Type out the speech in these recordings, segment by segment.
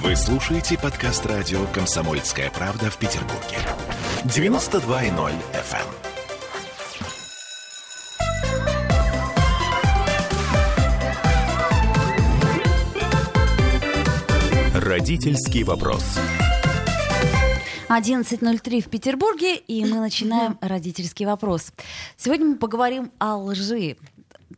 Вы слушаете подкаст радио «Комсомольская правда» в Петербурге. 92.0 FM. Родительский вопрос. 11.03 в Петербурге, и мы начинаем родительский вопрос. Сегодня мы поговорим о лжи.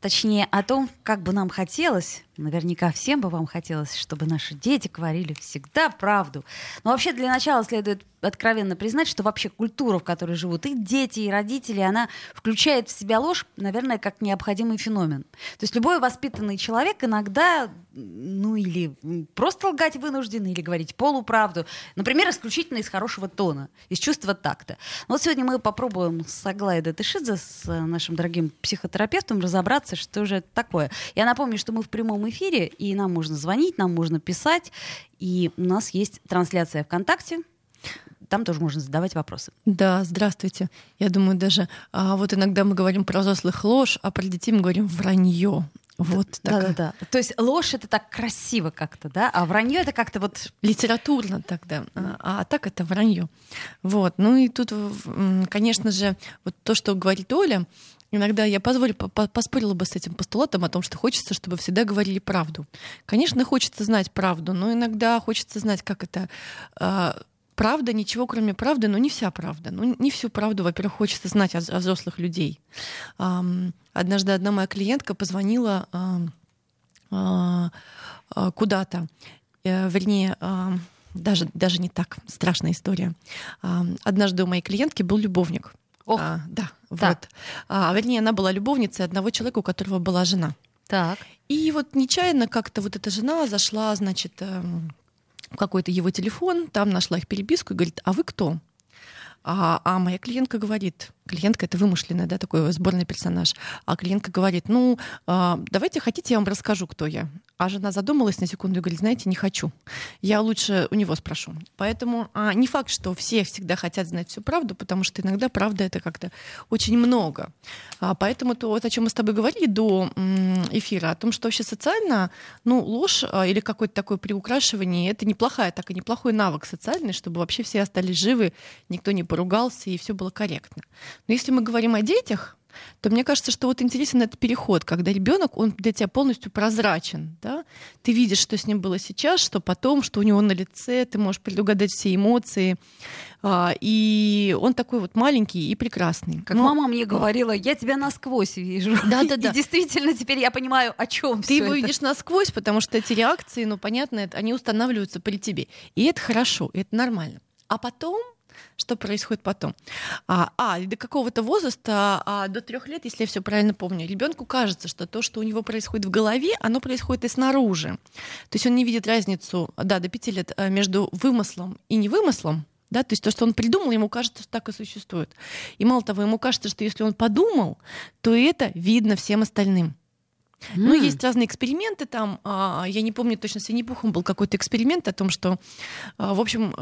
Точнее, о том, как бы нам хотелось, наверняка всем бы вам хотелось, чтобы наши дети говорили всегда правду. Но вообще для начала следует откровенно признать, что вообще культура, в которой живут и дети, и родители, она включает в себя ложь, наверное, как необходимый феномен. То есть любой воспитанный человек иногда, ну или просто лгать вынужден, или говорить полуправду, например, исключительно из хорошего тона, из чувства такта. Вот сегодня мы попробуем с Аглаей Датышидзе, с нашим дорогим психотерапевтом, разобраться, что же это такое. Я напомню, что мы в прямом эфире, и нам можно звонить, нам можно писать, и у нас есть трансляция ВКонтакте, там тоже можно задавать вопросы. Да, здравствуйте. Я думаю, даже а, вот иногда мы говорим про взрослых ложь, а про детей мы говорим вранье. Вот да, да, да. То есть ложь это так красиво как-то, да, а вранье это как-то вот литературно тогда, а, а так это вранье. Вот. Ну и тут, конечно же, вот то, что говорит Оля, Иногда я позволю, поспорила бы с этим постулатом о том, что хочется, чтобы всегда говорили правду. Конечно, хочется знать правду, но иногда хочется знать, как это а, правда, ничего кроме правды, но не вся правда. Ну, не всю правду, во-первых, хочется знать о, о взрослых людей. Однажды одна моя клиентка позвонила а, куда-то, э, вернее, даже, даже не так страшная история. Однажды у моей клиентки был любовник. Ох, а, да, так. вот. А, вернее, она была любовницей одного человека, у которого была жена. Так. И вот нечаянно как-то вот эта жена зашла, значит, эм, какой-то его телефон, там нашла их переписку и говорит, а вы кто? А, а моя клиентка говорит, клиентка это вымышленная, да, такой сборный персонаж, а клиентка говорит, ну, а, давайте хотите, я вам расскажу, кто я. А жена задумалась на секунду и говорит, знаете, не хочу. Я лучше у него спрошу. Поэтому а, не факт, что все всегда хотят знать всю правду, потому что иногда правда это как-то очень много. А, поэтому то, вот, о чем мы с тобой говорили до эфира, о том, что вообще социально, ну, ложь а, или какое-то такое приукрашивание, это неплохая, так и неплохой навык социальный, чтобы вообще все остались живы, никто не поругался и все было корректно. Но если мы говорим о детях, то мне кажется, что вот интересен этот переход, когда ребенок, он для тебя полностью прозрачен, да? Ты видишь, что с ним было сейчас, что потом, что у него на лице, ты можешь предугадать все эмоции, а, и он такой вот маленький и прекрасный. Как Но... мама мне говорила, я тебя насквозь вижу. Да, да, да. И действительно теперь я понимаю, о чем ты его это. видишь насквозь, потому что эти реакции, ну понятно, они устанавливаются при тебе, и это хорошо, и это нормально. А потом что происходит потом? А, а до какого-то возраста, а, до трех лет, если я все правильно помню, ребенку кажется, что то, что у него происходит в голове, оно происходит и снаружи. То есть он не видит разницу, да, до пяти лет э, между вымыслом и невымыслом. Да, то есть то, что он придумал, ему кажется, что так и существует. И мало того, ему кажется, что если он подумал, то это видно всем остальным. Mm. Ну, есть разные эксперименты там. А, я не помню точно, с Винни-Пухом был какой-то эксперимент о том, что, а, в общем,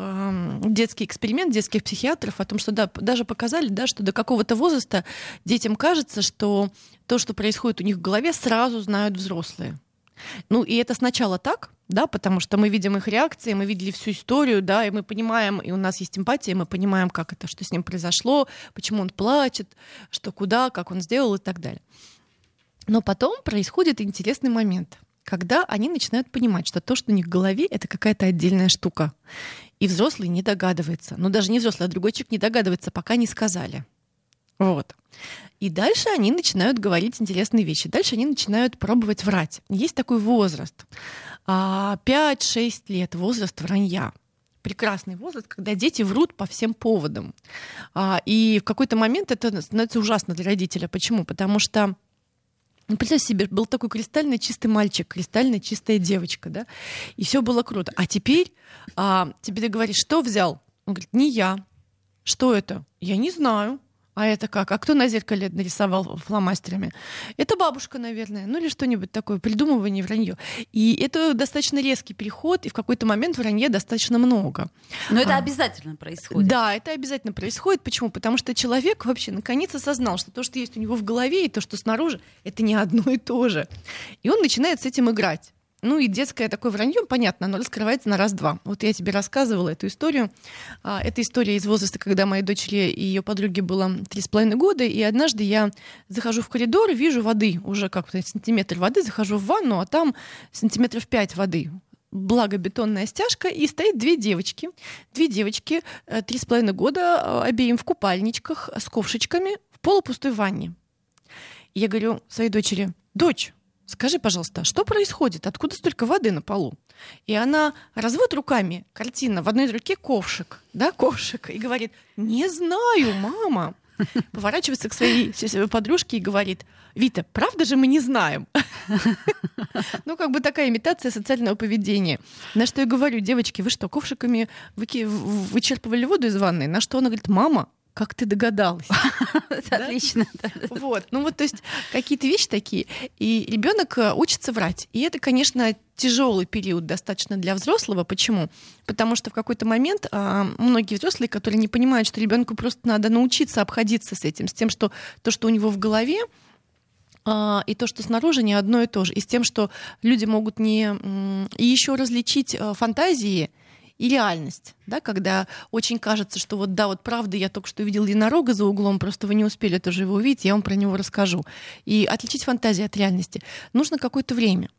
детский эксперимент детских психиатров о том, что да, даже показали, да, что до какого-то возраста детям кажется, что то, что происходит у них в голове, сразу знают взрослые. Ну, и это сначала так, да, потому что мы видим их реакции, мы видели всю историю, да, и мы понимаем, и у нас есть эмпатия, мы понимаем, как это, что с ним произошло, почему он плачет, что куда, как он сделал и так далее. Но потом происходит интересный момент, когда они начинают понимать, что то, что у них в голове, это какая-то отдельная штука. И взрослый не догадывается. Ну, даже не взрослый, а другой человек не догадывается, пока не сказали. Вот. И дальше они начинают говорить интересные вещи. Дальше они начинают пробовать врать. Есть такой возраст. 5-6 а, лет, возраст вранья прекрасный возраст, когда дети врут по всем поводам. А, и в какой-то момент это становится ужасно для родителя. Почему? Потому что ну, представь себе, был такой кристально чистый мальчик, кристально чистая девочка, да, и все было круто. А теперь а, тебе ты говоришь, что взял? Он говорит, не я. Что это? Я не знаю. А это как? А кто на зеркале нарисовал фломастерами? Это бабушка, наверное, ну или что-нибудь такое, придумывание вранье. И это достаточно резкий переход, и в какой-то момент вранье достаточно много. Но это а, обязательно происходит. Да, это обязательно происходит. Почему? Потому что человек вообще наконец осознал, что то, что есть у него в голове, и то, что снаружи, это не одно и то же. И он начинает с этим играть. Ну и детское такое вранье, понятно, оно раскрывается на раз-два. Вот я тебе рассказывала эту историю. А, это история из возраста, когда моей дочери и ее подруге было три с половиной года, и однажды я захожу в коридор, вижу воды, уже как-то сантиметр воды, захожу в ванну, а там сантиметров пять воды благо бетонная стяжка, и стоит две девочки. Две девочки, э, три с половиной года, э, обеим в купальничках с ковшечками в полупустой ванне. Я говорю своей дочери, дочь, скажи, пожалуйста, что происходит? Откуда столько воды на полу? И она разводит руками, картина, в одной руке ковшик, да, ковшик, и говорит, не знаю, мама. Поворачивается к своей подружке и говорит, Вита, правда же мы не знаем? Ну, как бы такая имитация социального поведения. На что я говорю, девочки, вы что, ковшиками вычерпывали воду из ванной? На что она говорит, мама, как ты догадалась? Отлично. Вот. Ну вот, то есть какие-то вещи такие. И ребенок э, учится врать. И это, конечно, тяжелый период достаточно для взрослого. Почему? Потому что в какой-то момент а, многие взрослые, которые не понимают, что ребенку просто надо научиться обходиться с этим, с тем, что то, что у него в голове, а, и то, что снаружи, не одно и то же. И с тем, что люди могут не... И еще различить э, фантазии и реальность, да, когда очень кажется, что вот да, вот правда, я только что увидел единорога за углом, просто вы не успели тоже его увидеть, я вам про него расскажу. И отличить фантазию от реальности нужно какое-то время.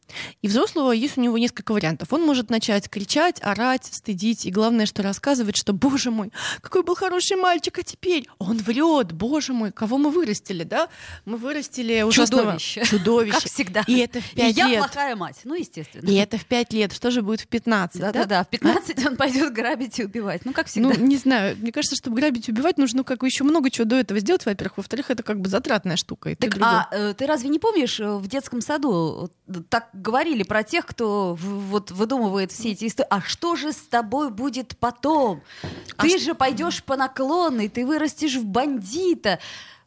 И взрослого есть у него несколько вариантов. Он может начать кричать, орать, стыдить, и главное, что рассказывать, что, боже мой, какой был хороший мальчик, а теперь он врет, боже мой, кого мы вырастили, да? Мы вырастили ужасного чудовище. чудовище. Как всегда. И это в 5 и я лет. плохая мать, ну, естественно. И это в 5 лет. Что же будет в 15? Да-да-да, в 15 он пойдет грабить и убивать. Ну, как всегда. Ну, не знаю. Мне кажется, чтобы грабить и убивать, нужно как бы еще много чего до этого сделать, во-первых. Во-вторых, это как бы затратная штука. И Так, другое. а э, ты разве не помнишь, э, в детском саду э, так говорили про тех, кто вот выдумывает все эти истории? А что же с тобой будет потом? А Ты ш- же пойдешь по наклонной, ты вырастешь в бандита.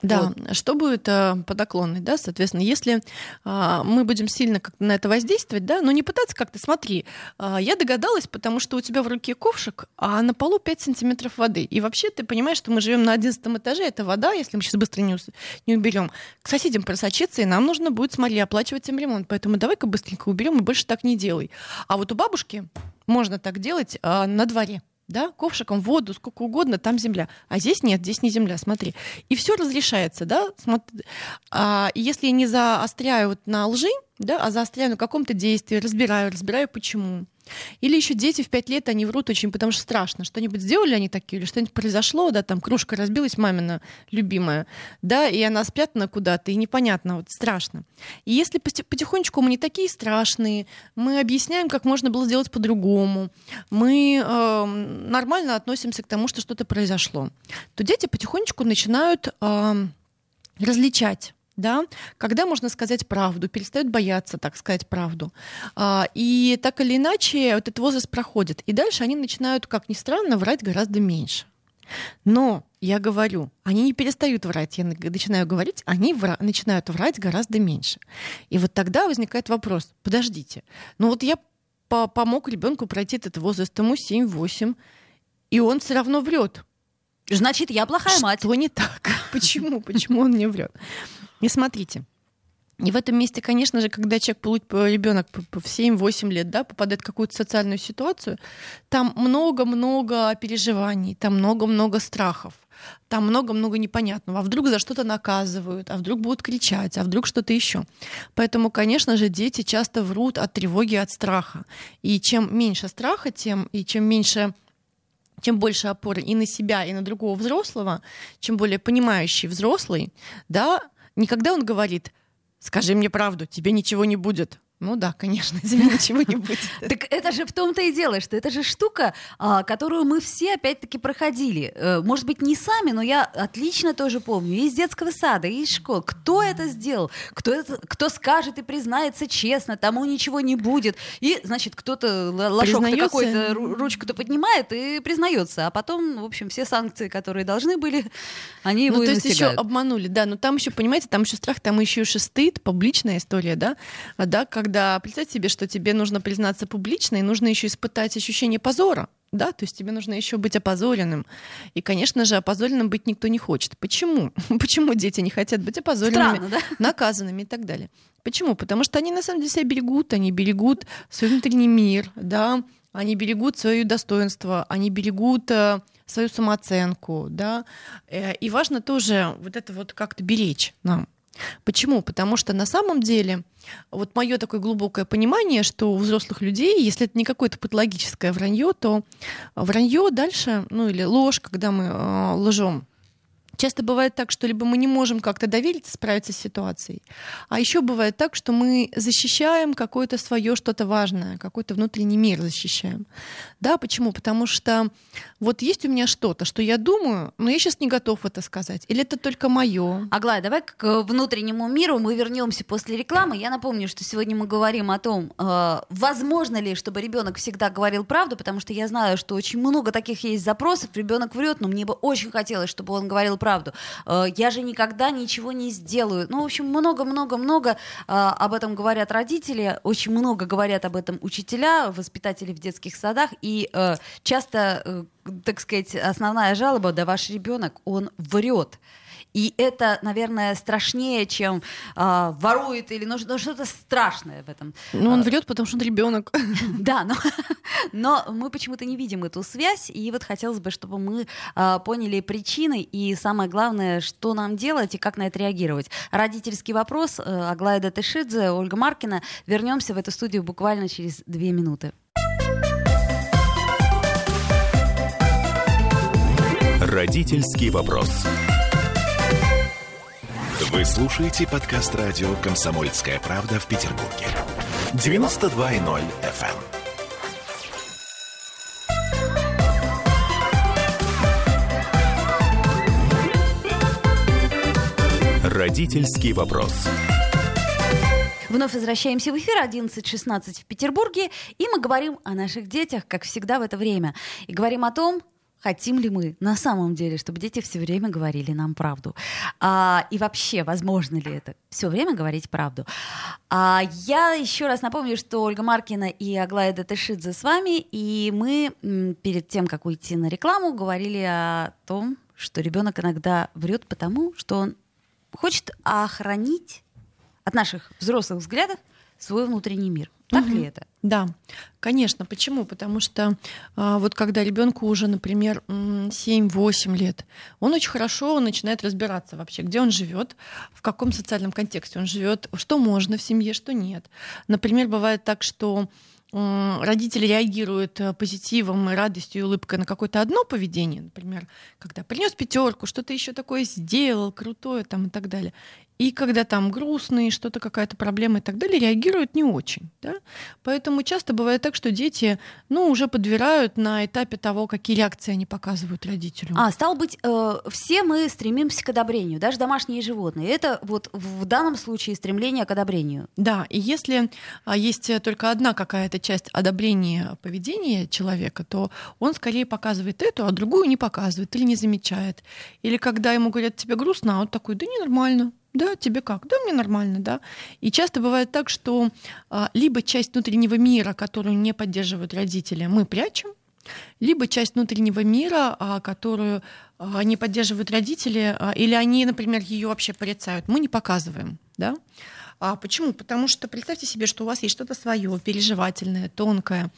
Да, Вот. что будет э, под да, соответственно, если а, мы будем сильно как-то на это воздействовать, да, но не пытаться как-то, смотри, а, я догадалась, потому что у тебя в руке ковшик, а на полу 5 сантиметров воды. И вообще ты понимаешь, что мы живем на 11 этаже, это вода, если мы сейчас быстро не, не уберем, к соседям просочиться, и нам нужно будет, смотри, оплачивать им ремонт. Поэтому давай-ка быстренько уберем и больше так не делай. А вот у бабушки можно так делать а, на дворе да, ковшиком воду, сколько угодно, там земля. А здесь нет, здесь не земля, смотри. И все разрешается, да. Смотри. А, если я не заостряю вот на лжи, да, а заостряю на каком-то действии, разбираю, разбираю почему. Или еще дети в пять лет, они врут очень, потому что страшно. Что-нибудь сделали они такие, или что-нибудь произошло, да, там кружка разбилась, мамина любимая, да, и она спрятана куда-то, и непонятно, вот страшно. И если поти- потихонечку мы не такие страшные, мы объясняем, как можно было сделать по-другому, мы эм, нормально относимся к тому, что что-то произошло, то дети потихонечку начинают эм, различать. Да, когда можно сказать правду, перестают бояться, так сказать, правду. А, и так или иначе вот этот возраст проходит. И дальше они начинают, как ни странно, врать гораздо меньше. Но я говорю, они не перестают врать. Я на- начинаю говорить, они вра- начинают врать гораздо меньше. И вот тогда возникает вопрос: подождите, ну вот я по- помог ребенку пройти этот возраст, ему 7-8, и он все равно врет. Значит, я плохая мать. Что не так? Почему? Почему он не врет? И смотрите. И в этом месте, конечно же, когда человек, ребенок в 7-8 лет, да, попадает в какую-то социальную ситуацию, там много-много переживаний, там много-много страхов, там много-много непонятного. А вдруг за что-то наказывают, а вдруг будут кричать, а вдруг что-то еще. Поэтому, конечно же, дети часто врут от тревоги, от страха. И чем меньше страха, тем и чем меньше чем больше опоры и на себя, и на другого взрослого, чем более понимающий взрослый, да, никогда он говорит, скажи мне правду, тебе ничего не будет. Ну да, конечно, тебе ничего не будет. Так это же в том-то и дело, что это же штука, а, которую мы все опять-таки проходили. Э, Может быть, не сами, но я отлично тоже помню. И из детского сада, и из школ. Кто это сделал? Кто, это, кто скажет и признается честно, тому ничего не будет. И, значит, кто-то л- лошок Признается? какой-то ру- ручку-то поднимает и признается. А потом, в общем, все санкции, которые должны были, они его Ну, то есть еще обманули, да, но там еще, понимаете, там еще страх, там еще и стыд, публичная история, да, А, да, когда, представьте себе, что тебе нужно признаться публично, и нужно еще испытать ощущение позора, да, то есть тебе нужно еще быть опозоренным. И, конечно же, опозоренным быть никто не хочет. Почему? Почему дети не хотят быть опозоренными, Странно, да? наказанными и так далее? Почему? Потому что они на самом деле себя берегут, они берегут свой внутренний мир, да, они берегут свое достоинство, они берегут э, свою самооценку, да. Э, И важно тоже вот это вот как-то беречь нам. Почему? Потому что на самом деле вот мое такое глубокое понимание, что у взрослых людей, если это не какое-то патологическое вранье, то вранье дальше, ну или ложь, когда мы э, лжем, Часто бывает так, что либо мы не можем как-то довериться, справиться с ситуацией, а еще бывает так, что мы защищаем какое-то свое что-то важное, какой-то внутренний мир защищаем. Да, почему? Потому что вот есть у меня что-то, что я думаю, но я сейчас не готов это сказать. Или это только мое. Аглая, давай к э, внутреннему миру мы вернемся после рекламы. Я напомню, что сегодня мы говорим о том, э, возможно ли, чтобы ребенок всегда говорил правду, потому что я знаю, что очень много таких есть запросов. Ребенок врет, но мне бы очень хотелось, чтобы он говорил правду. Э, я же никогда ничего не сделаю. Ну, в общем, много-много-много э, об этом говорят родители, очень много говорят об этом учителя, воспитатели в детских садах, и э, часто, так сказать, основная жалоба, да ваш ребенок, он врет. И это, наверное, страшнее, чем э, ворует или ну, ну, что-то страшное в этом. Ну, он врет, потому что он ребенок. Да, но, но мы почему-то не видим эту связь, и вот хотелось бы, чтобы мы э, поняли причины и самое главное, что нам делать и как на это реагировать. Родительский вопрос. Э, Аглая Датышидзе, Ольга Маркина. Вернемся в эту студию буквально через две минуты. Родительский вопрос. Вы слушаете подкаст радио «Комсомольская правда» в Петербурге. 92.0 FM. Родительский вопрос. Вновь возвращаемся в эфир 11.16 в Петербурге, и мы говорим о наших детях, как всегда в это время. И говорим о том, хотим ли мы на самом деле, чтобы дети все время говорили нам правду. А, и вообще, возможно ли это все время говорить правду? А, я еще раз напомню, что Ольга Маркина и Аглая Датышидзе с вами, и мы перед тем, как уйти на рекламу, говорили о том, что ребенок иногда врет потому, что он хочет охранить от наших взрослых взглядов свой внутренний мир. Так Мгм. ли это? Да, конечно. Почему? Потому что а, вот когда ребенку уже, например, м, 7-8 лет, он очень хорошо начинает разбираться вообще, где он живет, в каком социальном контексте он живет, что можно в семье, что нет. Например, бывает так, что родители реагируют э, позитивом и радостью и улыбкой на какое-то одно поведение, например, когда принес пятерку, что-то еще такое сделал, крутое там и так далее. И когда там грустные, что-то какая-то проблема и так далее, реагируют не очень. Да? Поэтому часто бывает так, что дети ну, уже подбирают на этапе того, какие реакции они показывают родителю. А, стало быть, э, все мы стремимся к одобрению, даже домашние животные. Это вот в данном случае стремление к одобрению. Да, и если а, есть э, только одна какая-то часть одобрения поведения человека, то он скорее показывает эту, а другую не показывает или не замечает. Или когда ему говорят, тебе грустно, а он такой, да не нормально. Да, тебе как? Да, мне нормально, да. И часто бывает так, что а, либо часть внутреннего мира, которую не поддерживают родители, мы прячем, либо часть внутреннего мира, а, которую а, не поддерживают родители, а, или они, например, ее вообще порицают, мы не показываем, да. А почему? Потому что представьте себе, что у вас есть что-то свое, переживательное, тонкое,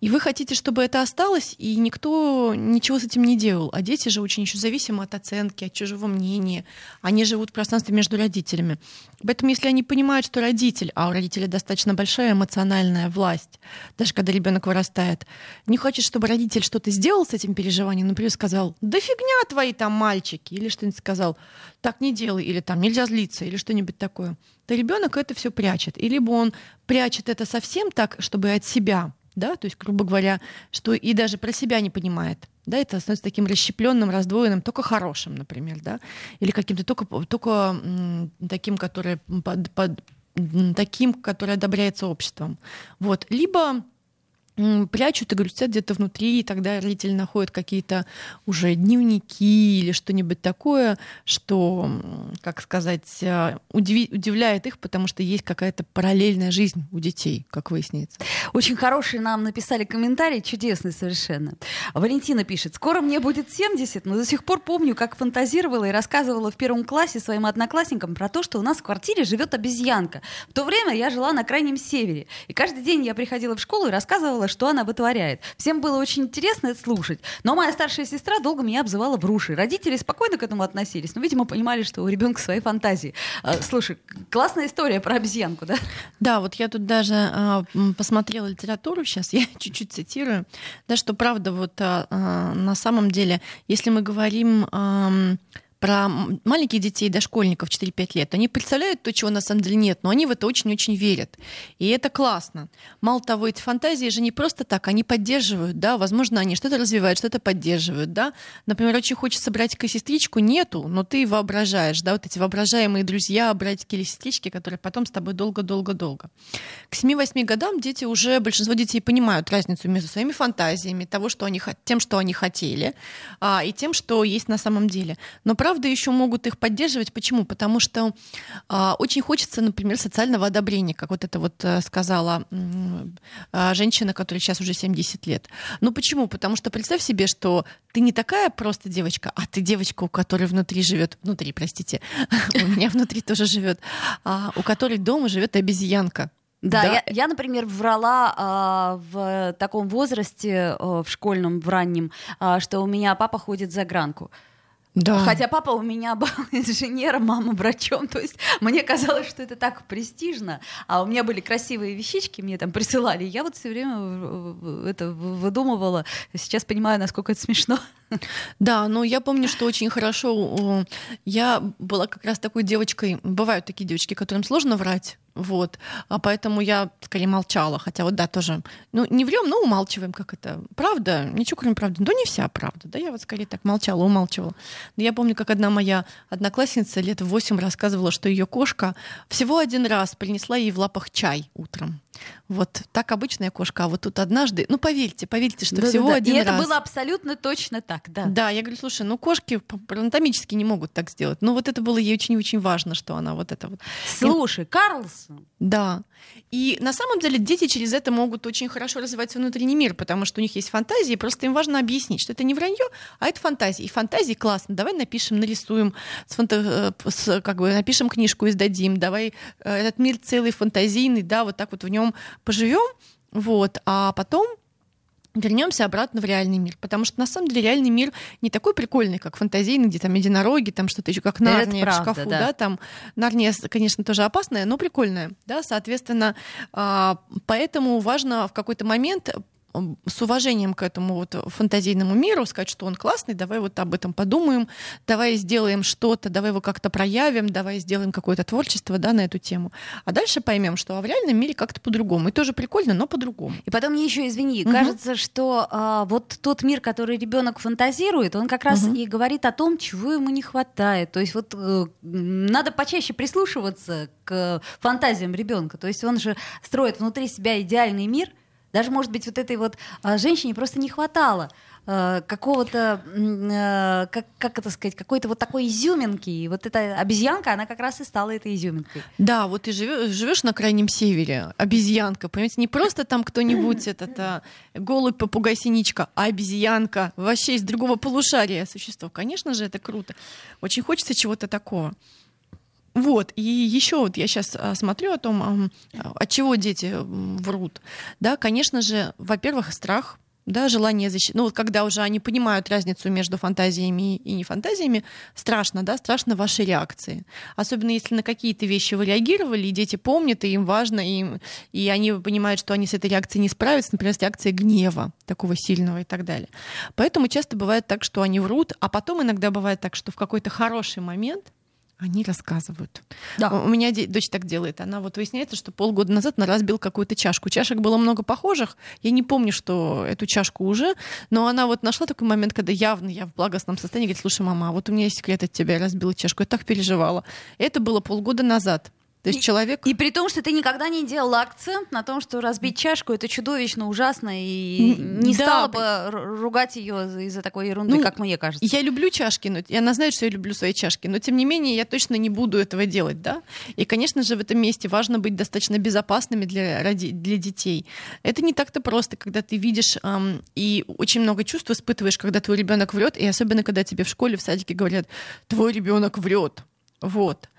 и вы хотите, чтобы это осталось, и никто ничего с этим не делал. А дети же очень еще зависимы от оценки, от чужого мнения. Они живут в пространстве между родителями. Поэтому, если они понимают, что родитель, а у родителя достаточно большая эмоциональная власть, даже когда ребенок вырастает, не хочет, чтобы родитель что-то сделал с этим переживанием, например, сказал, да фигня твои там мальчики, или что-нибудь сказал, так не делай, или там нельзя злиться, или что-нибудь такое, то ребенок это все прячет. И либо он прячет это совсем так, чтобы от себя, да, то есть, грубо говоря, что и даже про себя не понимает, да, это становится таким расщепленным, раздвоенным, только хорошим, например, да, или каким-то только, только таким, который под, под- таким, который одобряется обществом. Вот. Либо прячут и грустят где-то внутри, и тогда родители находят какие-то уже дневники или что-нибудь такое, что, как сказать, э, удиви- удивляет их, потому что есть какая-то параллельная жизнь у детей, как выясняется. Очень хорошие нам написали комментарий, чудесный совершенно. Валентина пишет, скоро мне будет 70, но до сих пор помню, как фантазировала и рассказывала в первом классе своим одноклассникам про то, что у нас в квартире живет обезьянка. В то время я жила на крайнем севере, и каждый день я приходила в школу и рассказывала, что она вытворяет. Всем было очень интересно это слушать. Но моя старшая сестра долго меня обзывала брушей. Родители спокойно к этому относились, но, видимо, понимали, что у ребенка свои фантазии. А, слушай, классная история про обезьянку, да? Да, вот я тут даже а, посмотрела литературу, сейчас я чуть-чуть цитирую, да, что правда вот а, на самом деле, если мы говорим про маленьких детей, дошкольников 4-5 лет, они представляют то, чего на самом деле нет, но они в это очень-очень верят. И это классно. Мало того, эти фантазии же не просто так, они поддерживают, да, возможно, они что-то развивают, что-то поддерживают, да. Например, очень хочется братика и сестричку, нету, но ты воображаешь, да, вот эти воображаемые друзья, братики или сестрички, которые потом с тобой долго-долго-долго. К 7-8 годам дети уже, большинство детей понимают разницу между своими фантазиями, того, что они, тем, что они хотели, а, и тем, что есть на самом деле. Но правда правда еще могут их поддерживать. Почему? Потому что а, очень хочется, например, социального одобрения, как вот это вот а, сказала а, женщина, которая сейчас уже 70 лет. Ну почему? Потому что представь себе, что ты не такая просто девочка, а ты девочка, у которой внутри живет, внутри, простите, у меня внутри тоже живет, а, у которой дома живет обезьянка. Да, да. Я, я, например, врала а, в таком возрасте, а, в школьном, в раннем, а, что у меня папа ходит за гранку. Да. Хотя папа у меня был инженером, мама врачом, то есть мне казалось, что это так престижно, а у меня были красивые вещички, мне там присылали, я вот все время это выдумывала, сейчас понимаю, насколько это смешно. Да, но я помню, что очень хорошо, я была как раз такой девочкой, бывают такие девочки, которым сложно врать, вот. А поэтому я скорее молчала. Хотя вот да, тоже. Ну, не врем, но умалчиваем, как это. Правда, ничего кроме правды. Да не вся правда. Да, я вот скорее так молчала, умалчивала. Но я помню, как одна моя одноклассница лет в восемь рассказывала, что ее кошка всего один раз принесла ей в лапах чай утром. Вот так обычная кошка, а вот тут однажды, ну поверьте, поверьте, что да, всего да, да. один И раз. это было абсолютно точно так, да. Да, я говорю, слушай, ну кошки анатомически не могут так сделать. Но вот это было ей очень-очень важно, что она вот это вот. Слушай, Карлсон. Да. И на самом деле дети через это могут очень хорошо развивать свой внутренний мир, потому что у них есть фантазии, просто им важно объяснить, что это не вранье, а это фантазии. И фантазии классно. Давай напишем, нарисуем, с фанта... Э, с, как бы напишем книжку, издадим. Давай э, этот мир целый фантазийный, да, вот так вот в нем поживем, вот, а потом вернемся обратно в реальный мир. Потому что на самом деле реальный мир не такой прикольный, как фантазийный, где там единороги, там что-то еще как Нарния правда, в шкафу, да. да, там Нарния, конечно, тоже опасная, но прикольная, да, соответственно, а, поэтому важно в какой-то момент с уважением к этому вот фантазийному миру, сказать, что он классный, давай вот об этом подумаем, давай сделаем что-то, давай его как-то проявим, давай сделаем какое-то творчество да, на эту тему. А дальше поймем, что в реальном мире как-то по-другому. И тоже прикольно, но по-другому. И потом мне еще, извини, угу. кажется, что а, вот тот мир, который ребенок фантазирует, он как раз угу. и говорит о том, чего ему не хватает. То есть вот э, надо почаще прислушиваться к фантазиям ребенка. То есть он же строит внутри себя идеальный мир — даже, может быть, вот этой вот а, женщине просто не хватало э, какого-то, э, как, как это сказать, какой-то вот такой изюминки. И вот эта обезьянка, она как раз и стала этой изюминкой. Да, вот ты живешь, живешь на крайнем севере, обезьянка, понимаете, не просто там кто-нибудь этот а, голубь, попугай, синичка, а обезьянка вообще из другого полушария существо. Конечно же, это круто. Очень хочется чего-то такого. Вот, и еще вот я сейчас а, смотрю о том, от чего дети врут. Да, конечно же, во-первых, страх, да, желание защитить. Ну вот когда уже они понимают разницу между фантазиями и не фантазиями, страшно, да, страшно ваши реакции. Особенно если на какие-то вещи вы реагировали, и дети помнят, и им важно, и, и они понимают, что они с этой реакцией не справятся, например, с реакцией гнева такого сильного и так далее. Поэтому часто бывает так, что они врут, а потом иногда бывает так, что в какой-то хороший момент они рассказывают. Да. У меня дочь так делает. Она вот выясняется, что полгода назад она разбил какую-то чашку. Чашек было много похожих. Я не помню, что эту чашку уже, но она вот нашла такой момент, когда явно я в благостном состоянии, говорит, слушай, мама, а вот у меня есть секрет от тебя, я разбила чашку. Я так переживала. Это было полгода назад. То есть И- человек... И при том, что ты никогда не делала акцент на том, что разбить чашку это чудовищно ужасно, и не да, стала бы ру- ругать ее из-за такой ерунды, Ну, как мне кажется. Я люблю чашки, но она знает, что я люблю свои чашки, но тем не менее я точно не буду этого делать, да. И, конечно же, в этом месте важно быть достаточно безопасными для, роди- для детей. Это не так-то просто, когда ты видишь ам, и очень много чувств испытываешь, когда твой ребенок врет, и особенно когда тебе в школе, в садике говорят, твой ребенок врет. Вот.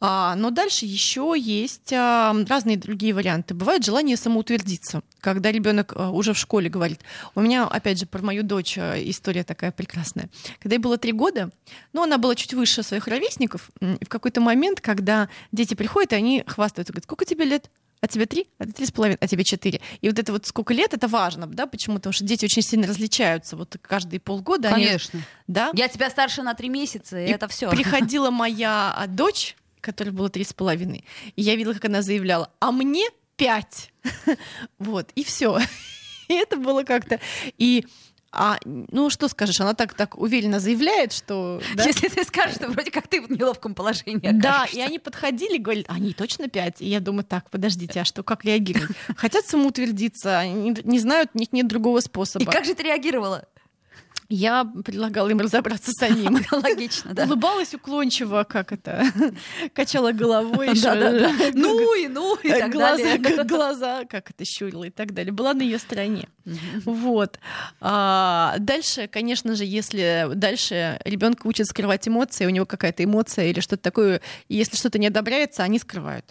А, но дальше еще есть а, разные другие варианты. Бывает желание самоутвердиться, когда ребенок а, уже в школе говорит. У меня, опять же, про мою дочь а, история такая прекрасная. Когда ей было три года, ну, она была чуть выше своих ровесников, и в какой-то момент, когда дети приходят, и они хвастаются, говорят, сколько тебе лет? А тебе три? А тебе три с половиной? А тебе четыре? И вот это вот сколько лет, это важно, да? Почему? Потому что дети очень сильно различаются. Вот каждые полгода они... Конечно. Да? Я тебя старше на три месяца, и, И это все. Приходила моя а, дочь, которой было три с половиной, и я видела, как она заявляла, а мне пять. Вот, и все. И это было как-то... И а, ну, что скажешь, она так, так уверенно заявляет, что... Да, Если ты скажешь, что вроде как ты в неловком положении да окажешься. и они подходили, говорят, они точно пять. И я думаю, так, подождите, а что, как реагировать? Хотят самоутвердиться, они не знают, у них нет другого И способа. как же ты реагировала? Я предлагала им разобраться самим. Логично, да. Улыбалась уклончиво, как это, качала головой. Ну и ну и так глаза, далее. глаза, как это щурила и так далее. Была на ее стороне. Вот. А, дальше, конечно же, если дальше ребенка учат скрывать эмоции, у него какая-то эмоция или что-то такое, если что-то не одобряется, они скрывают.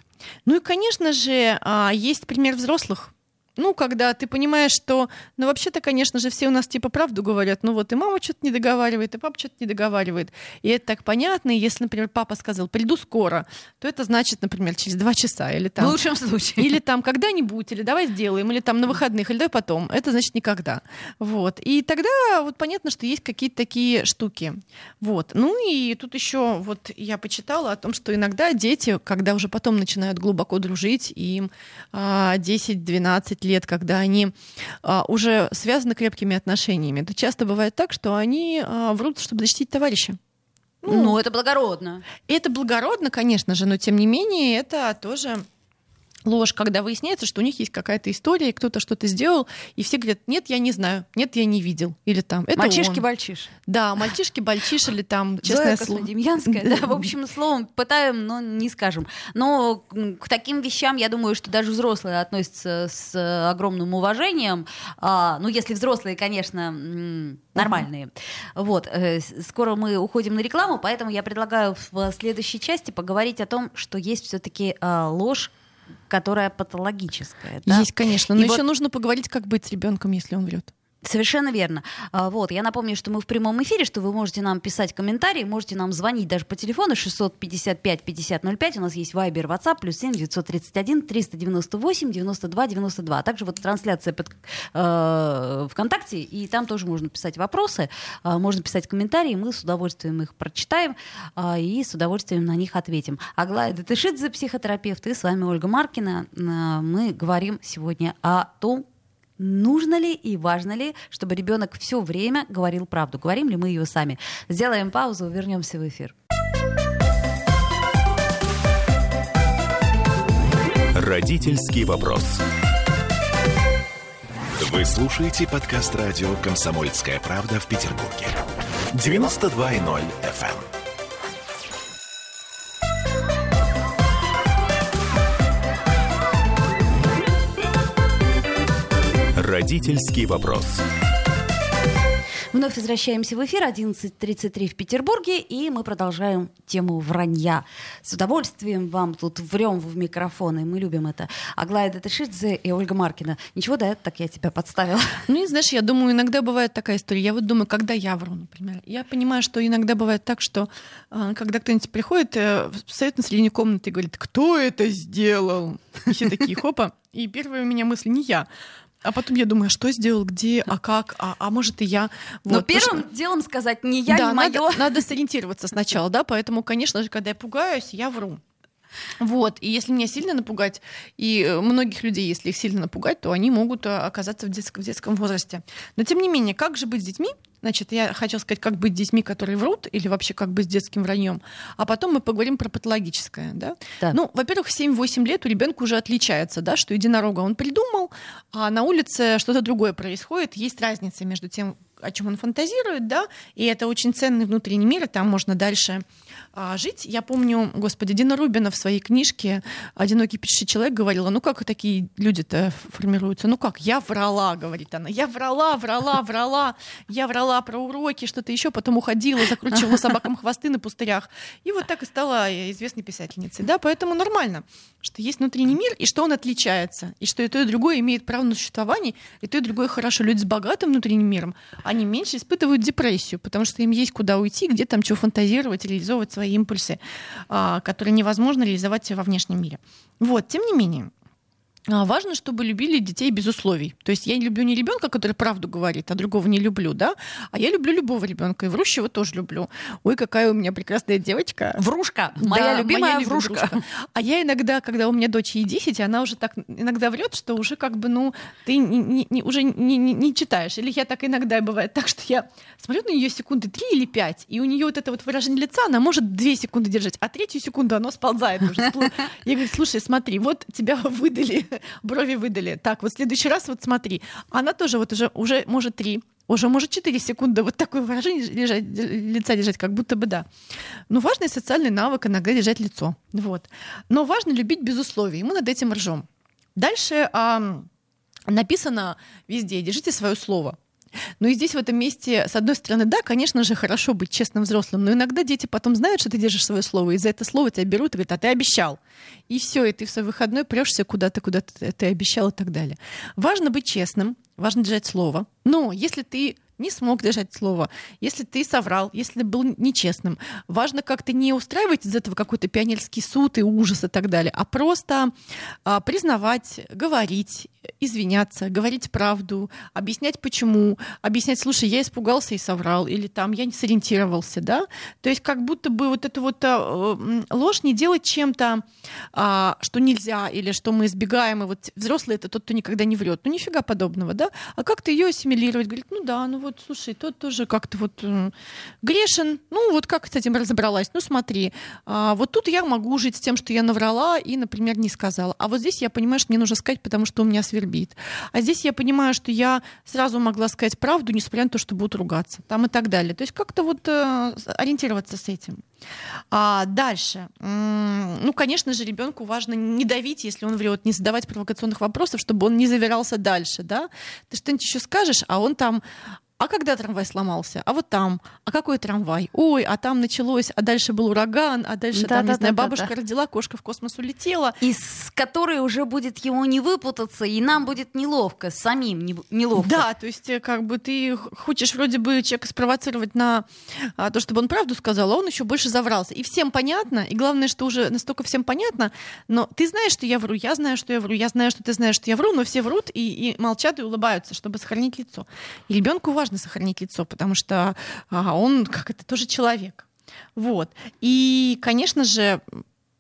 Ну и, конечно же, а, есть пример взрослых. Ну, когда ты понимаешь, что, ну, вообще-то, конечно же, все у нас типа правду говорят, ну вот и мама что-то не договаривает, и папа что-то не договаривает. И это так понятно, и если, например, папа сказал, приду скоро, то это значит, например, через два часа, или В там... лучшем случае. Или там когда-нибудь, или давай сделаем, или там на выходных, или давай потом. Это значит никогда. Вот. И тогда вот понятно, что есть какие-то такие штуки. Вот. Ну и тут еще вот я почитала о том, что иногда дети, когда уже потом начинают глубоко дружить, им а, 10-12 лет, когда они а, уже связаны крепкими отношениями, то часто бывает так, что они а, врут, чтобы защитить товарища. Ну, это благородно. Это благородно, конечно же, но тем не менее это тоже ложь, когда выясняется, что у них есть какая-то история, и кто-то что-то сделал, и все говорят, нет, я не знаю, нет, я не видел, или там, это Мальчишки он. бальчиш. Да, мальчишки, бальчиш, или там, Зоя честное слово. Космодемьянская, да, в общем, словом, пытаем, но не скажем. Но к таким вещам, я думаю, что даже взрослые относятся с огромным уважением. А, ну, если взрослые, конечно, нормальные. Вот, э, скоро мы уходим на рекламу, поэтому я предлагаю в следующей части поговорить о том, что есть все-таки ложь, которая патологическая. да. Есть, конечно, но И еще вот- нужно поговорить, как быть с ребенком, если он врет. Совершенно верно. А, Вот, я напомню, что мы в прямом эфире, что вы можете нам писать комментарии, можете нам звонить даже по телефону 655-5005. У нас есть Viber, WhatsApp, плюс 7 931 398 92 92. А также вот трансляция под, э, ВКонтакте, и там тоже можно писать вопросы, а, можно писать комментарии, мы с удовольствием их прочитаем а, и с удовольствием на них ответим. Аглая Датышидзе, психотерапевт, и с вами Ольга Маркина. А, Мы говорим сегодня о том, Нужно ли и важно ли, чтобы ребенок все время говорил правду? Говорим ли мы ее сами? Сделаем паузу, вернемся в эфир. Родительский вопрос. Вы слушаете подкаст радио «Комсомольская правда» в Петербурге. 92.0 FM. Родительский вопрос. Вновь возвращаемся в эфир 11.33 в Петербурге, и мы продолжаем тему вранья. С удовольствием вам тут врем в микрофон, и мы любим это. Аглая Датышидзе и Ольга Маркина. Ничего, да, так я тебя подставила. Ну, и знаешь, я думаю, иногда бывает такая история. Я вот думаю, когда я вру, например. Я понимаю, что иногда бывает так, что а, когда кто-нибудь приходит, э, встает на середине комнаты и говорит, кто это сделал? И все такие, хопа. И первая у меня мысль не я. А потом я думаю, а что сделал, где, а как, а, а может и я. Но Вот, что- первым делом сказать не я, да, не надо, мое. надо сориентироваться сначала, да, поэтому, конечно же, когда я пугаюсь, я вру. Вот, и если меня сильно напугать, и э, многих людей, если их сильно напугать, то они могут э, оказаться в детском, в детском возрасте. Но тем не менее, как же быть с детьми? Значит, я хочу сказать, как быть с детьми, которые врут, или вообще как быть с детским враньем. А потом мы поговорим про патологическое. Да? Да. Ну, во-первых, в 7-8 лет у ребенка уже отличается, да, что единорога он придумал, а на улице что-то другое происходит. Есть разница между тем, о чем он фантазирует, да, и это очень ценный внутренний мир, и там можно дальше а, жить. Я помню, господи, Дина Рубина в своей книжке «Одинокий пишущий человек» говорила, ну как такие люди-то формируются? Ну как, я врала, говорит она, я врала, врала, врала, я врала про уроки, что-то еще, потом уходила, закручивала собакам хвосты на пустырях. И вот так и стала известной писательницей. Да, поэтому нормально, что есть внутренний мир, и что он отличается, и что и то, и другое имеет право на существование, и то, и другое хорошо. Люди с богатым внутренним миром, они меньше испытывают депрессию, потому что им есть куда уйти, где там что фантазировать, реализовывать свои импульсы, а, которые невозможно реализовать во внешнем мире. Вот, тем не менее, Важно, чтобы любили детей без условий. То есть я люблю не ребенка, который правду говорит, а другого не люблю, да, а я люблю любого ребенка, и врущего тоже люблю. Ой, какая у меня прекрасная девочка. Врушка, моя Да, любимая моя врушка. А я иногда, когда у меня дочь ей 10, она уже так иногда врет, что уже как бы, ну, ты не- не- не- уже не, не- не читаешь. Или я так иногда бывает так, что я смотрю на нее секунды 3 или 5, и у нее вот это вот выражение лица, она может 2 секунды держать, а третью секунду оно сползает уже. Я говорю, слушай, смотри, вот тебя выдали, брови выдали. Так, вот в следующий раз вот смотри. Она тоже вот уже, уже может 3, уже может 4 секунды вот такое выражение лежать, лица держать, как будто бы да. Но важный социальный навык иногда держать лицо. Вот. Но важно любить без условий. Мы над этим ржем. Дальше ам, написано везде «держите свое слово». Ну и здесь в этом месте, с одной стороны, да, конечно же, хорошо быть честным взрослым, но иногда дети потом знают, что ты держишь свое слово, и за это слово тебя берут и говорят, а ты обещал. И все, и ты в свой выходной прешься куда-то, куда ты, ты обещал и так далее. Важно быть честным, важно держать слово. Но если ты не смог держать слово, если ты соврал, если был нечестным, важно как-то не устраивать из этого какой-то пионерский суд и ужас и так далее, а просто а, признавать, говорить, извиняться, говорить правду, объяснять почему, объяснять, слушай, я испугался и соврал, или там я не сориентировался, да, то есть как будто бы вот эту вот м, ложь не делать чем-то, а, что нельзя или что мы избегаем, и вот взрослый это тот, кто никогда не врет, ну нифига подобного, да, а как-то ее ассимилировать, говорит, ну да, ну вот, слушай, тот тоже как-то вот м, грешен, ну вот как с этим разобралась, ну смотри, а, вот тут я могу жить с тем, что я наврала и, например, не сказала, а вот здесь я понимаю, что мне нужно сказать, потому что у меня свербит, а здесь я понимаю, что я сразу могла сказать правду, несмотря на то, что будут ругаться, там и так далее, то есть как-то вот э, ориентироваться с этим. А дальше. Ну, конечно же, ребенку важно не давить, если он врет, не задавать провокационных вопросов, чтобы он не завирался дальше, да? Ты что-нибудь еще скажешь, а он там а когда трамвай сломался? А вот там. А какой трамвай? Ой, а там началось, а дальше был ураган, а дальше там, не знаю, Да-да-да-да-да. бабушка родила, кошка в космос улетела. Из которой уже будет ему не выпутаться, и нам будет неловко, самим не- неловко. Да, то есть э, как бы ты хочешь вроде бы человека спровоцировать на а, то, чтобы он правду сказал, а он еще больше заврался. И всем понятно, и главное, что уже настолько всем понятно, но ты знаешь, что я вру, я знаю, что я вру, я знаю, что ты знаешь, что я вру, но все врут и, и молчат и улыбаются, чтобы сохранить лицо. И ребенку важно сохранить лицо, потому что он как это тоже человек. Вот. И, конечно же,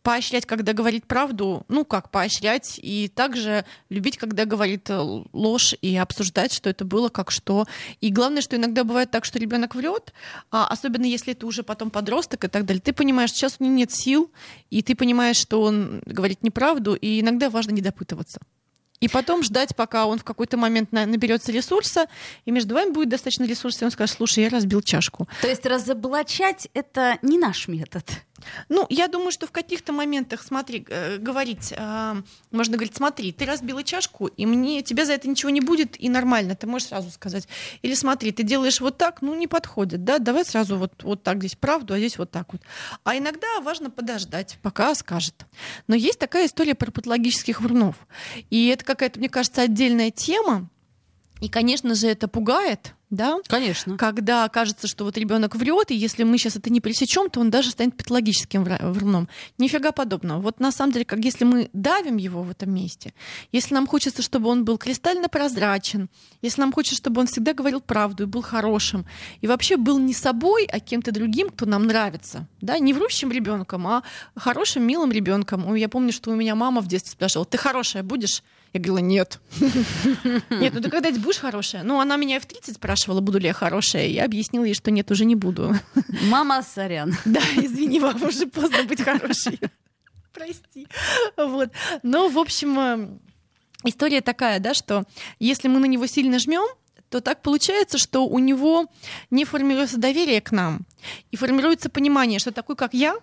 поощрять, когда говорит правду, ну как поощрять, и также любить, когда говорит э, ложь, и обсуждать, что это было, как что. И главное, что иногда бывает так, что ребенок врет, а особенно если это уже потом подросток и так далее. Ты понимаешь, сейчас у него нет сил, и ты понимаешь, что он говорит неправду, и иногда важно не допытываться. И потом ждать, пока он в какой-то момент на- наберется ресурса, и между вами будет достаточно ресурса, и он скажет, слушай, я разбил чашку. То есть разоблачать это не наш метод. Ну, я думаю, что в каких-то моментах, смотри, э, говорить, э, можно говорить, смотри, ты разбила чашку, и мне тебе за это ничего не будет, и нормально, ты можешь сразу сказать. Или смотри, ты делаешь вот так, ну, не подходит, да, давай сразу вот, вот так здесь правду, а здесь вот так вот. А иногда важно подождать, пока скажет. Но есть такая история про патологических врунов. И это какая-то, мне кажется, отдельная тема, и, конечно же, это пугает, да? Конечно. Когда кажется, что вот ребенок врет, и если мы сейчас это не пресечем, то он даже станет патологическим вруном. Нифига подобного. Вот на самом деле, как если мы давим его в этом месте, если нам хочется, чтобы он был кристально прозрачен, если нам хочется, чтобы он всегда говорил правду и был хорошим, и вообще был не собой, а кем-то другим, кто нам нравится, да, не врущим ребенком, а хорошим, милым ребенком. Я помню, что у меня мама в детстве спрашивала: "Ты хорошая будешь?" Я говорила, нет. Нет, ну ты когда-нибудь будешь хорошая? Ну, она меня в 30 спрашивала, буду ли я хорошая. Я объяснила ей, что нет, уже не буду. Мама, сорян. Да, извини, вам уже поздно быть хорошей. Прости. Вот. Но, в общем, э, история такая, да, что если мы на него сильно жмем, то так получается, что у него не формируется доверие к нам и формируется понимание, что такой, как я,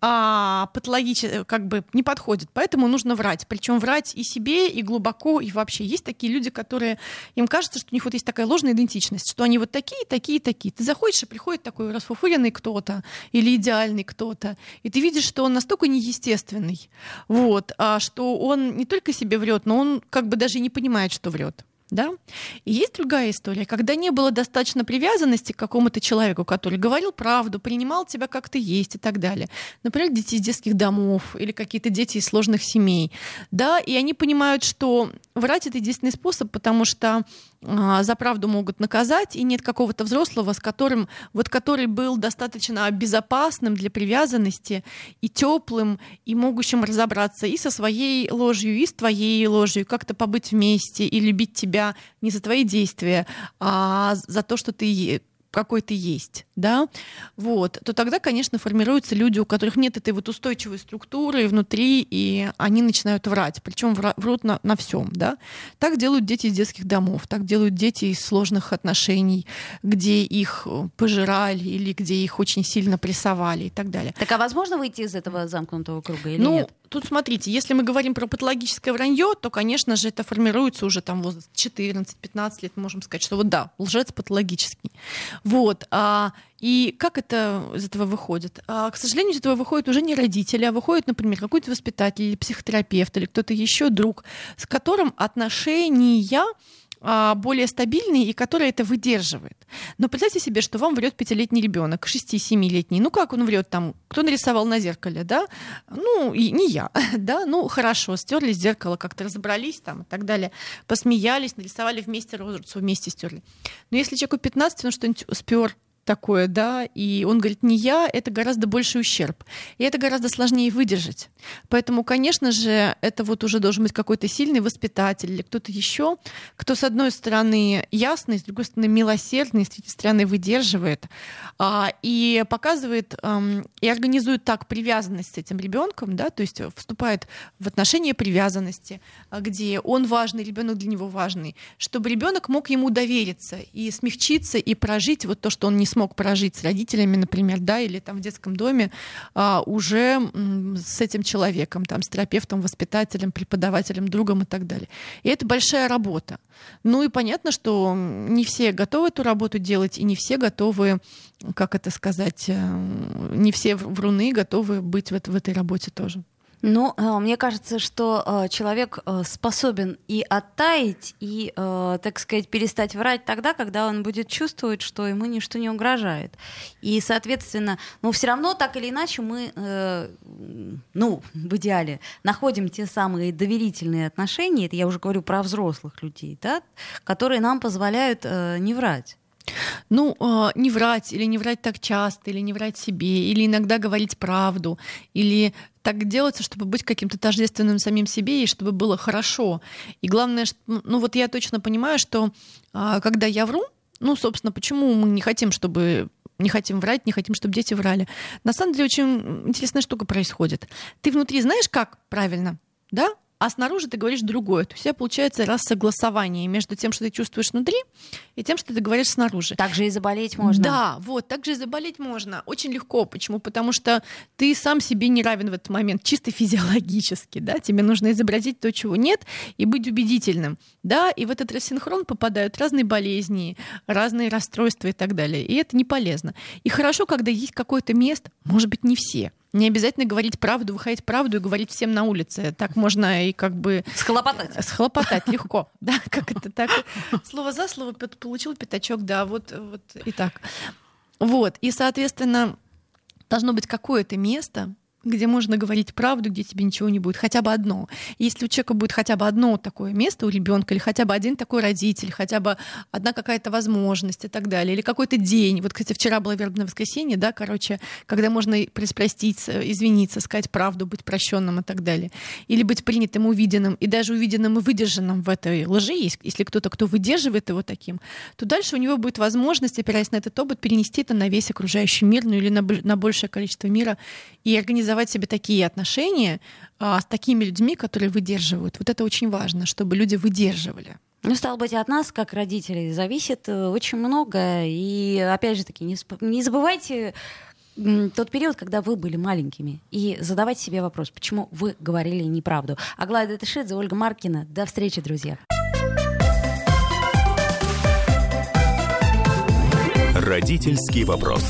а, патологически как бы не подходит, поэтому нужно врать. Причем врать и себе, и глубоко, и вообще. Есть такие люди, которые им кажется, что у них вот есть такая ложная идентичность, что они вот такие, такие, такие. Ты заходишь, и приходит такой расфуфыренный кто-то или идеальный кто-то, и ты видишь, что он настолько неестественный, вот, а что он не только себе врет, но он как бы даже не понимает, что врет. Да? И есть другая история, когда не было достаточно привязанности к какому-то человеку, который говорил правду, принимал тебя как ты есть и так далее. Например, дети из детских домов или какие-то дети из сложных семей. Да? И они понимают, что врать — это единственный способ, потому что за правду могут наказать, и нет какого-то взрослого, с которым, вот который был достаточно безопасным для привязанности и теплым, и могущим разобраться и со своей ложью, и с твоей ложью, как-то побыть вместе и любить тебя не за твои действия, а за то, что ты какой ты есть, да, вот, то тогда, конечно, формируются люди, у которых нет этой вот устойчивой структуры внутри, и они начинают врать, причем врут на, на всем, да. Так делают дети из детских домов, так делают дети из сложных отношений, где их э, пожирали или где их очень сильно прессовали и так далее. Так а возможно выйти из этого замкнутого круга или ну, нет? Тут смотрите, если мы говорим про патологическое вранье, то, конечно же, это формируется уже там возраст 14-15 лет, можем сказать, что вот да, лжец патологический. Вот. А, и как это из этого выходит? А, к сожалению, из этого выходит уже не родители, а выходит, например, какой-то воспитатель или психотерапевт или кто-то еще друг, с которым отношения более стабильный и который это выдерживает. Но представьте себе, что вам врет пятилетний ребенок, шести-семилетний. Ну как он врет там? Кто нарисовал на зеркале, да? Ну, и не я, да? Ну, хорошо, стерли зеркало, как-то разобрались там и так далее, посмеялись, нарисовали вместе розницу, вместе стерли. Но если человеку 15, он что-нибудь спер, такое, да, и он говорит, не я, это гораздо больший ущерб. И это гораздо сложнее выдержать. Поэтому, конечно же, это вот уже должен быть какой-то сильный воспитатель или кто-то еще, кто, с одной стороны, ясный, с другой стороны, милосердный, с третьей стороны, выдерживает а, и показывает а, и организует так привязанность с этим ребенком, да, то есть вступает в отношения привязанности, где он важный, ребенок для него важный, чтобы ребенок мог ему довериться и смягчиться и прожить вот то, что он не смог смог прожить с родителями, например, да, или там в детском доме, а, уже с этим человеком, там, с терапевтом, воспитателем, преподавателем, другом и так далее. И это большая работа. Ну и понятно, что не все готовы эту работу делать, и не все готовы, как это сказать, э, не все вруны готовы быть в, в этой работе тоже. Ну, э, мне кажется, что э, человек э, способен и оттаять, и, так сказать, перестать врать тогда, когда он будет чувствовать, что ему ничто не угрожает. И, соответственно, ну, все равно так или иначе мы, ну, в идеале, находим те самые доверительные отношения, это я уже говорю про взрослых людей, да, которые нам позволяют не врать. Ну, не врать, или не врать так часто, или не врать себе, или иногда говорить правду, или так делается, чтобы быть каким-то тождественным самим себе и чтобы было хорошо. И главное, что, ну вот я точно понимаю, что а, когда я вру, ну, собственно, почему мы не хотим, чтобы не хотим врать, не хотим, чтобы дети врали. На самом деле очень интересная штука происходит. Ты внутри знаешь, как правильно, да? А снаружи ты говоришь другое. То есть у тебя получается рассогласование между тем, что ты чувствуешь внутри, и тем, что ты говоришь снаружи. Также и заболеть можно. Да, вот, также и заболеть можно. Очень легко. Почему? Потому что ты сам себе не равен в этот момент, чисто физиологически, да, тебе нужно изобразить то, чего нет, и быть убедительным, да, и в этот рассинхрон попадают разные болезни, разные расстройства и так далее, и это не полезно. И хорошо, когда есть какое-то место, может быть, не все, Не обязательно говорить правду, выходить правду и говорить всем на улице. Так можно и как бы... Схлопотать. Схлопотать легко. Да, как это так? Слово за слово получил пятачок, да, вот, вот и так. Вот, и, соответственно, должно быть какое-то место, где можно говорить правду, где тебе ничего не будет, хотя бы одно. Если у человека будет хотя бы одно такое место у ребенка, или хотя бы один такой родитель, хотя бы одна какая-то возможность и так далее, или какой-то день. Вот, кстати, вчера было вербное воскресенье, да, короче, когда можно приспроститься, извиниться, сказать правду, быть прощенным и так далее. Или быть принятым, увиденным, и даже увиденным и выдержанным в этой лжи, если кто-то, кто выдерживает его таким, то дальше у него будет возможность, опираясь на этот опыт, перенести это на весь окружающий мир, ну или на, на большее количество мира и организовать создавать себе такие отношения а, с такими людьми, которые выдерживают. Вот это очень важно, чтобы люди выдерживали. Ну, стало быть, от нас, как родителей, зависит э, очень много. И, опять же таки, не, не забывайте тот период, когда вы были маленькими, и задавайте себе вопрос, почему вы говорили неправду. Аглая Датышидзе, Ольга Маркина. До встречи, друзья. Родительский вопрос.